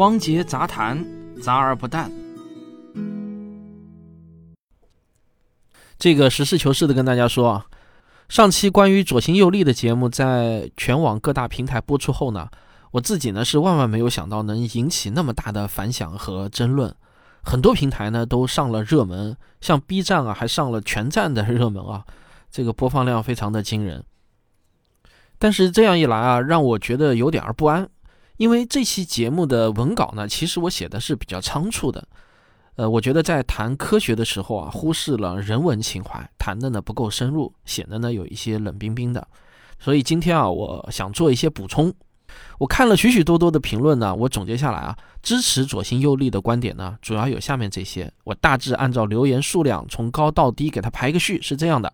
汪杰杂谈，杂而不淡。这个实事求是的跟大家说啊，上期关于左心右立的节目在全网各大平台播出后呢，我自己呢是万万没有想到能引起那么大的反响和争论，很多平台呢都上了热门，像 B 站啊还上了全站的热门啊，这个播放量非常的惊人。但是这样一来啊，让我觉得有点儿不安，因为这期节目的文稿呢，其实我写的是比较仓促的。呃，我觉得在谈科学的时候啊，忽视了人文情怀，谈的呢不够深入，显得呢有一些冷冰冰的。所以今天啊，我想做一些补充。我看了许许多多的评论呢，我总结下来啊，支持左行右立的观点呢，主要有下面这些。我大致按照留言数量从高到低给它排个序，是这样的：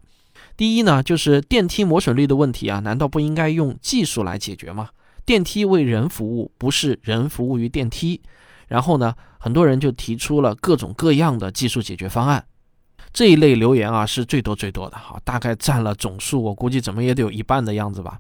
第一呢，就是电梯磨损率的问题啊，难道不应该用技术来解决吗？电梯为人服务，不是人服务于电梯。然后呢，很多人就提出了各种各样的技术解决方案，这一类留言啊是最多最多的哈，大概占了总数，我估计怎么也得有一半的样子吧。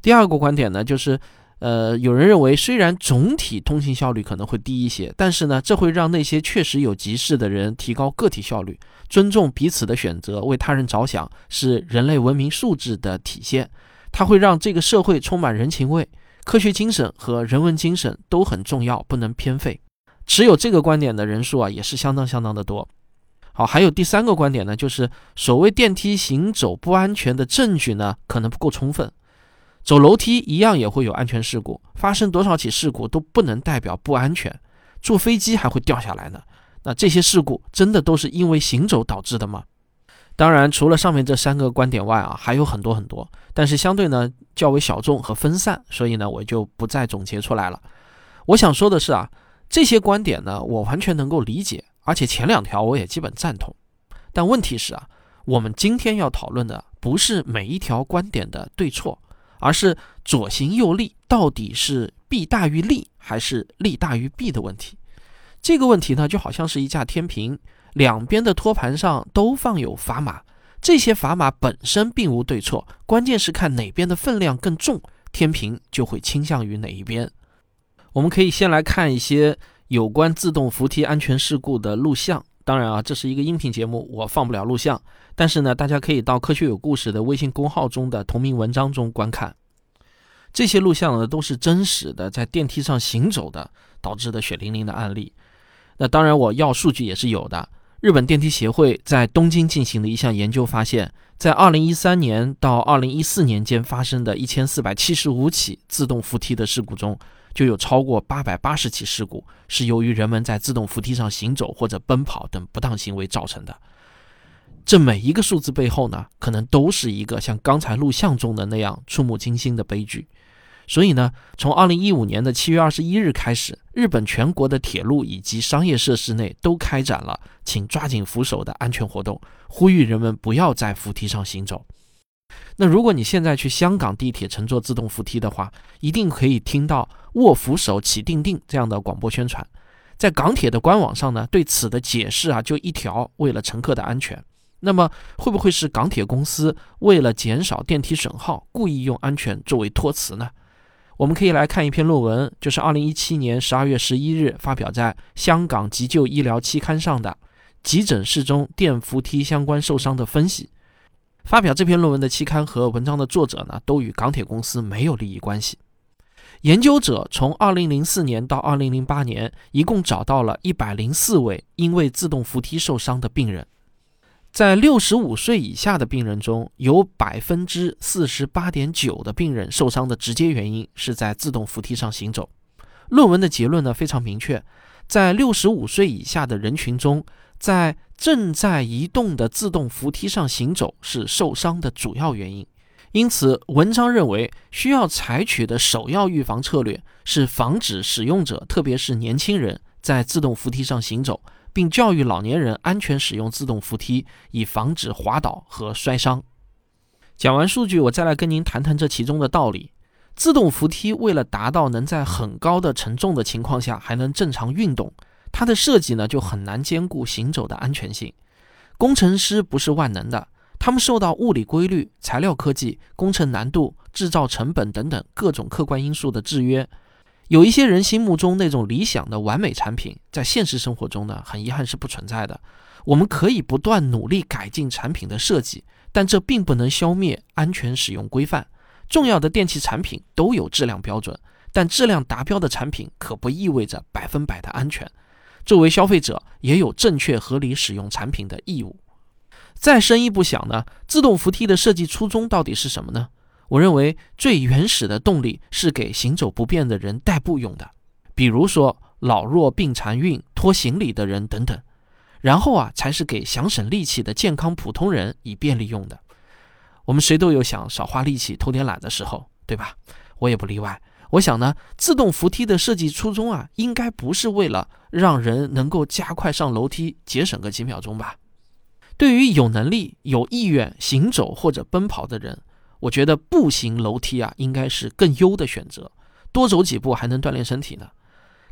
第二个观点呢，就是，呃，有人认为虽然总体通信效率可能会低一些，但是呢，这会让那些确实有急事的人提高个体效率，尊重彼此的选择，为他人着想，是人类文明素质的体现，它会让这个社会充满人情味。科学精神和人文精神都很重要，不能偏废。持有这个观点的人数啊，也是相当相当的多。好，还有第三个观点呢，就是所谓电梯行走不安全的证据呢，可能不够充分。走楼梯一样也会有安全事故，发生多少起事故都不能代表不安全。坐飞机还会掉下来呢，那这些事故真的都是因为行走导致的吗？当然，除了上面这三个观点外啊，还有很多很多，但是相对呢较为小众和分散，所以呢我就不再总结出来了。我想说的是啊，这些观点呢我完全能够理解，而且前两条我也基本赞同。但问题是啊，我们今天要讨论的不是每一条观点的对错，而是左行右立到底是弊大于利还是利大于弊的问题。这个问题呢就好像是一架天平。两边的托盘上都放有砝码，这些砝码本身并无对错，关键是看哪边的分量更重，天平就会倾向于哪一边。我们可以先来看一些有关自动扶梯安全事故的录像。当然啊，这是一个音频节目，我放不了录像，但是呢，大家可以到科学有故事的微信公号中的同名文章中观看。这些录像呢，都是真实的在电梯上行走的导致的血淋淋的案例。那当然，我要数据也是有的。日本电梯协会在东京进行的一项研究发现，在2013年到2014年间发生的一千四百七十五起自动扶梯的事故中，就有超过八百八十起事故是由于人们在自动扶梯上行走或者奔跑等不当行为造成的。这每一个数字背后呢，可能都是一个像刚才录像中的那样触目惊心的悲剧。所以呢，从二零一五年的七月二十一日开始，日本全国的铁路以及商业设施内都开展了“请抓紧扶手”的安全活动，呼吁人们不要在扶梯上行走。那如果你现在去香港地铁乘坐自动扶梯的话，一定可以听到“握扶手，起定定”这样的广播宣传。在港铁的官网上呢，对此的解释啊，就一条：为了乘客的安全。那么，会不会是港铁公司为了减少电梯损耗，故意用安全作为托词呢？我们可以来看一篇论文，就是二零一七年十二月十一日发表在《香港急救医疗期刊》上的《急诊室中电扶梯相关受伤的分析》。发表这篇论文的期刊和文章的作者呢，都与港铁公司没有利益关系。研究者从二零零四年到二零零八年，一共找到了一百零四位因为自动扶梯受伤的病人。在六十五岁以下的病人中，有百分之四十八点九的病人受伤的直接原因是在自动扶梯上行走。论文的结论呢非常明确，在六十五岁以下的人群中，在正在移动的自动扶梯上行走是受伤的主要原因。因此，文章认为需要采取的首要预防策略是防止使用者，特别是年轻人在自动扶梯上行走。并教育老年人安全使用自动扶梯，以防止滑倒和摔伤。讲完数据，我再来跟您谈谈这其中的道理。自动扶梯为了达到能在很高的承重的情况下还能正常运动，它的设计呢就很难兼顾行走的安全性。工程师不是万能的，他们受到物理规律、材料科技、工程难度、制造成本等等各种客观因素的制约。有一些人心目中那种理想的完美产品，在现实生活中呢，很遗憾是不存在的。我们可以不断努力改进产品的设计，但这并不能消灭安全使用规范。重要的电器产品都有质量标准，但质量达标的产品可不意味着百分百的安全。作为消费者，也有正确合理使用产品的义务。再深一步想呢，自动扶梯的设计初衷到底是什么呢？我认为最原始的动力是给行走不便的人代步用的，比如说老弱病残孕、拖行李的人等等。然后啊，才是给想省力气的健康普通人以便利用的。我们谁都有想少花力气、偷点懒的时候，对吧？我也不例外。我想呢，自动扶梯的设计初衷啊，应该不是为了让人能够加快上楼梯、节省个几秒钟吧？对于有能力、有意愿行走或者奔跑的人，我觉得步行楼梯啊，应该是更优的选择。多走几步还能锻炼身体呢。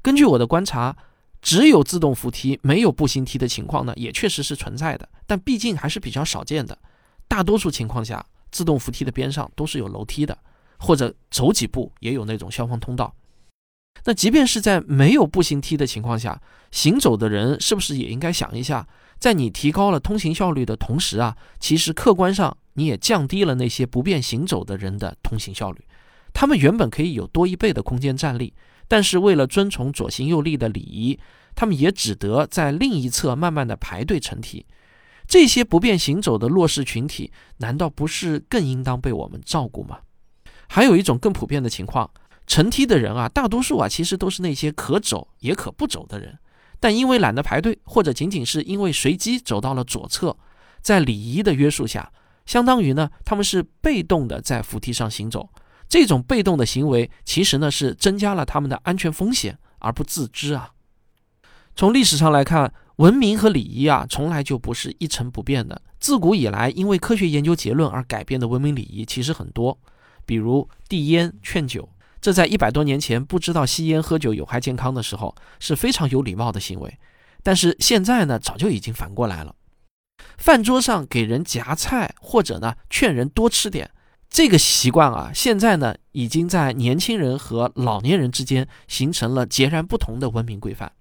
根据我的观察，只有自动扶梯没有步行梯的情况呢，也确实是存在的，但毕竟还是比较少见的。大多数情况下，自动扶梯的边上都是有楼梯的，或者走几步也有那种消防通道。那即便是在没有步行梯的情况下，行走的人是不是也应该想一下，在你提高了通行效率的同时啊，其实客观上你也降低了那些不便行走的人的通行效率。他们原本可以有多一倍的空间站立，但是为了遵从左行右立的礼仪，他们也只得在另一侧慢慢的排队成梯。这些不便行走的弱势群体，难道不是更应当被我们照顾吗？还有一种更普遍的情况。成梯的人啊，大多数啊，其实都是那些可走也可不走的人，但因为懒得排队，或者仅仅是因为随机走到了左侧，在礼仪的约束下，相当于呢，他们是被动的在扶梯上行走。这种被动的行为，其实呢是增加了他们的安全风险而不自知啊。从历史上来看，文明和礼仪啊，从来就不是一成不变的。自古以来，因为科学研究结论而改变的文明礼仪其实很多，比如递烟、劝酒。这在一百多年前不知道吸烟喝酒有害健康的时候是非常有礼貌的行为，但是现在呢，早就已经反过来了。饭桌上给人夹菜，或者呢劝人多吃点，这个习惯啊，现在呢已经在年轻人和老年人之间形成了截然不同的文明规范。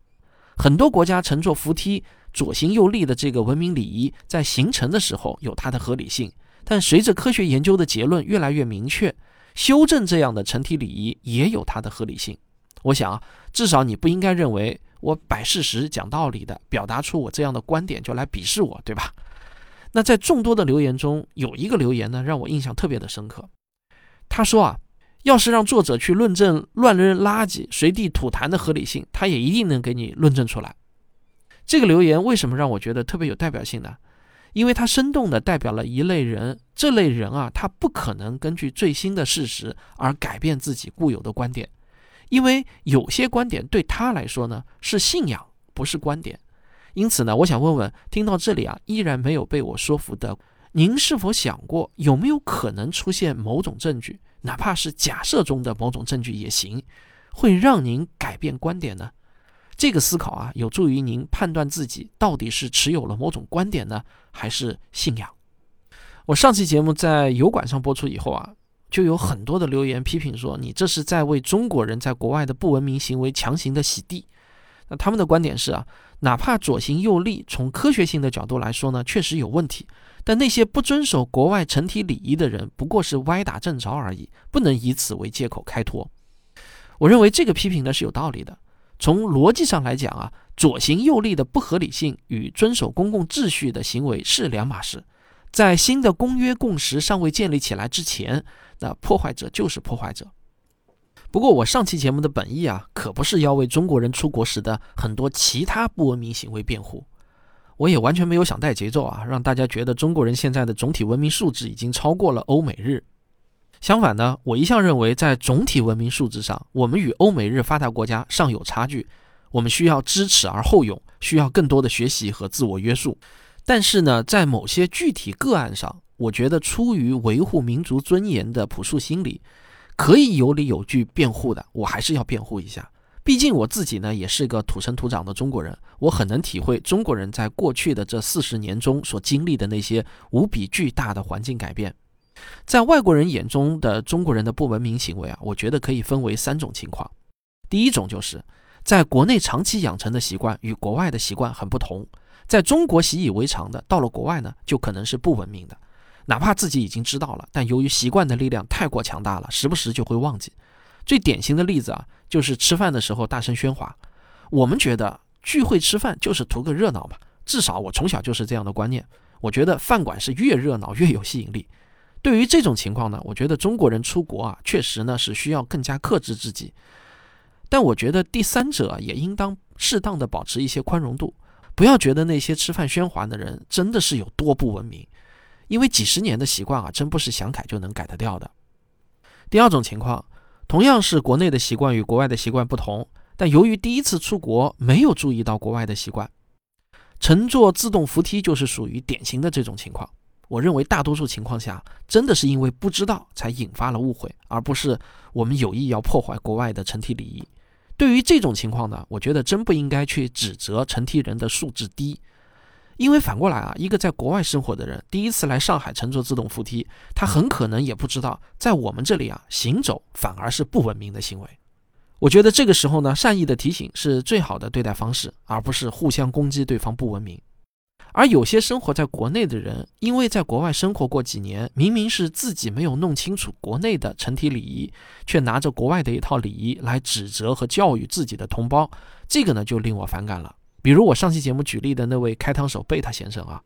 很多国家乘坐扶梯左行右立的这个文明礼仪在形成的时候有它的合理性，但随着科学研究的结论越来越明确。修正这样的成体礼仪也有它的合理性。我想啊，至少你不应该认为我摆事实、讲道理的表达出我这样的观点就来鄙视我，对吧？那在众多的留言中，有一个留言呢，让我印象特别的深刻。他说啊，要是让作者去论证乱扔垃圾、随地吐痰的合理性，他也一定能给你论证出来。这个留言为什么让我觉得特别有代表性呢？因为它生动地代表了一类人，这类人啊，他不可能根据最新的事实而改变自己固有的观点，因为有些观点对他来说呢是信仰，不是观点。因此呢，我想问问，听到这里啊，依然没有被我说服的，您是否想过，有没有可能出现某种证据，哪怕是假设中的某种证据也行，会让您改变观点呢？这个思考啊，有助于您判断自己到底是持有了某种观点呢，还是信仰。我上期节目在油管上播出以后啊，就有很多的留言批评说，你这是在为中国人在国外的不文明行为强行的洗地。那他们的观点是啊，哪怕左行右立，从科学性的角度来说呢，确实有问题，但那些不遵守国外成体礼仪的人，不过是歪打正着而已，不能以此为借口开脱。我认为这个批评呢是有道理的。从逻辑上来讲啊，左行右立的不合理性与遵守公共秩序的行为是两码事。在新的公约共识尚未建立起来之前，那破坏者就是破坏者。不过，我上期节目的本意啊，可不是要为中国人出国时的很多其他不文明行为辩护。我也完全没有想带节奏啊，让大家觉得中国人现在的总体文明素质已经超过了欧美日。相反呢，我一向认为，在总体文明素质上，我们与欧美日发达国家尚有差距。我们需要知耻而后勇，需要更多的学习和自我约束。但是呢，在某些具体个案上，我觉得出于维护民族尊严的朴素心理，可以有理有据辩护的，我还是要辩护一下。毕竟我自己呢，也是个土生土长的中国人，我很能体会中国人在过去的这四十年中所经历的那些无比巨大的环境改变。在外国人眼中的中国人的不文明行为啊，我觉得可以分为三种情况。第一种就是在国内长期养成的习惯与国外的习惯很不同，在中国习以为常的，到了国外呢，就可能是不文明的。哪怕自己已经知道了，但由于习惯的力量太过强大了，时不时就会忘记。最典型的例子啊，就是吃饭的时候大声喧哗。我们觉得聚会吃饭就是图个热闹嘛，至少我从小就是这样的观念。我觉得饭馆是越热闹越有吸引力。对于这种情况呢，我觉得中国人出国啊，确实呢是需要更加克制自己。但我觉得第三者也应当适当的保持一些宽容度，不要觉得那些吃饭喧哗的人真的是有多不文明。因为几十年的习惯啊，真不是想改就能改得掉的。第二种情况，同样是国内的习惯与国外的习惯不同，但由于第一次出国没有注意到国外的习惯，乘坐自动扶梯就是属于典型的这种情况。我认为大多数情况下，真的是因为不知道才引发了误会，而不是我们有意要破坏国外的乘梯礼仪。对于这种情况呢，我觉得真不应该去指责乘梯人的素质低。因为反过来啊，一个在国外生活的人，第一次来上海乘坐自动扶梯，他很可能也不知道，在我们这里啊，行走反而是不文明的行为。我觉得这个时候呢，善意的提醒是最好的对待方式，而不是互相攻击对方不文明。而有些生活在国内的人，因为在国外生活过几年，明明是自己没有弄清楚国内的成体礼仪，却拿着国外的一套礼仪来指责和教育自己的同胞，这个呢，就令我反感了。比如我上期节目举例的那位开膛手贝塔先生啊，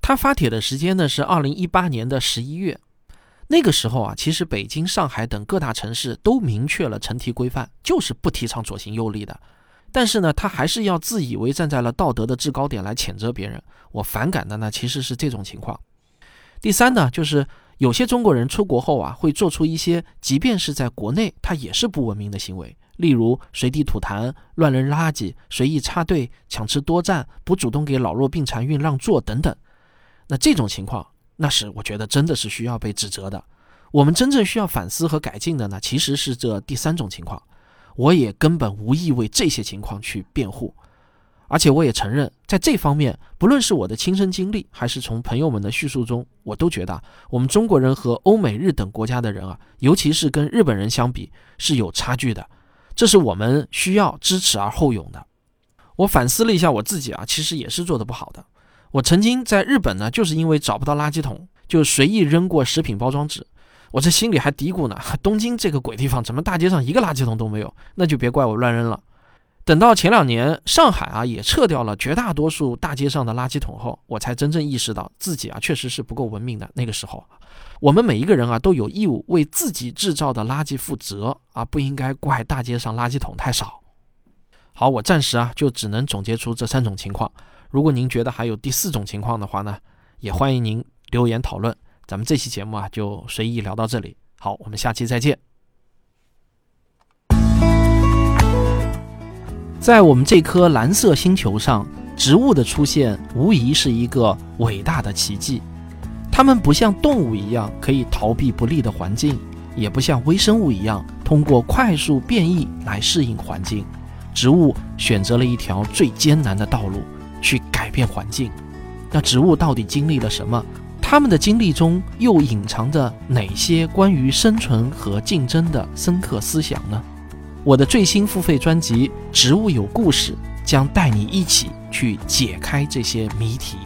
他发帖的时间呢是二零一八年的十一月，那个时候啊，其实北京、上海等各大城市都明确了乘梯规范，就是不提倡左行右立的。但是呢，他还是要自以为站在了道德的制高点来谴责别人。我反感的呢，其实是这种情况。第三呢，就是有些中国人出国后啊，会做出一些即便是在国内他也是不文明的行为。例如随地吐痰、乱扔垃圾、随意插队、抢吃多占、不主动给老弱病残孕让座等等，那这种情况，那是我觉得真的是需要被指责的。我们真正需要反思和改进的呢，其实是这第三种情况。我也根本无意为这些情况去辩护，而且我也承认，在这方面，不论是我的亲身经历，还是从朋友们的叙述中，我都觉得我们中国人和欧美日等国家的人啊，尤其是跟日本人相比，是有差距的。这是我们需要知耻而后勇的。我反思了一下我自己啊，其实也是做得不好的。我曾经在日本呢，就是因为找不到垃圾桶，就随意扔过食品包装纸。我这心里还嘀咕呢：东京这个鬼地方，怎么大街上一个垃圾桶都没有？那就别怪我乱扔了。等到前两年上海啊也撤掉了绝大多数大街上的垃圾桶后，我才真正意识到自己啊确实是不够文明的。那个时候。我们每一个人啊，都有义务为自己制造的垃圾负责啊，不应该怪大街上垃圾桶太少。好，我暂时啊就只能总结出这三种情况。如果您觉得还有第四种情况的话呢，也欢迎您留言讨论。咱们这期节目啊就随意聊到这里。好，我们下期再见。在我们这颗蓝色星球上，植物的出现无疑是一个伟大的奇迹。它们不像动物一样可以逃避不利的环境，也不像微生物一样通过快速变异来适应环境。植物选择了一条最艰难的道路去改变环境。那植物到底经历了什么？他们的经历中又隐藏着哪些关于生存和竞争的深刻思想呢？我的最新付费专辑《植物有故事》将带你一起去解开这些谜题。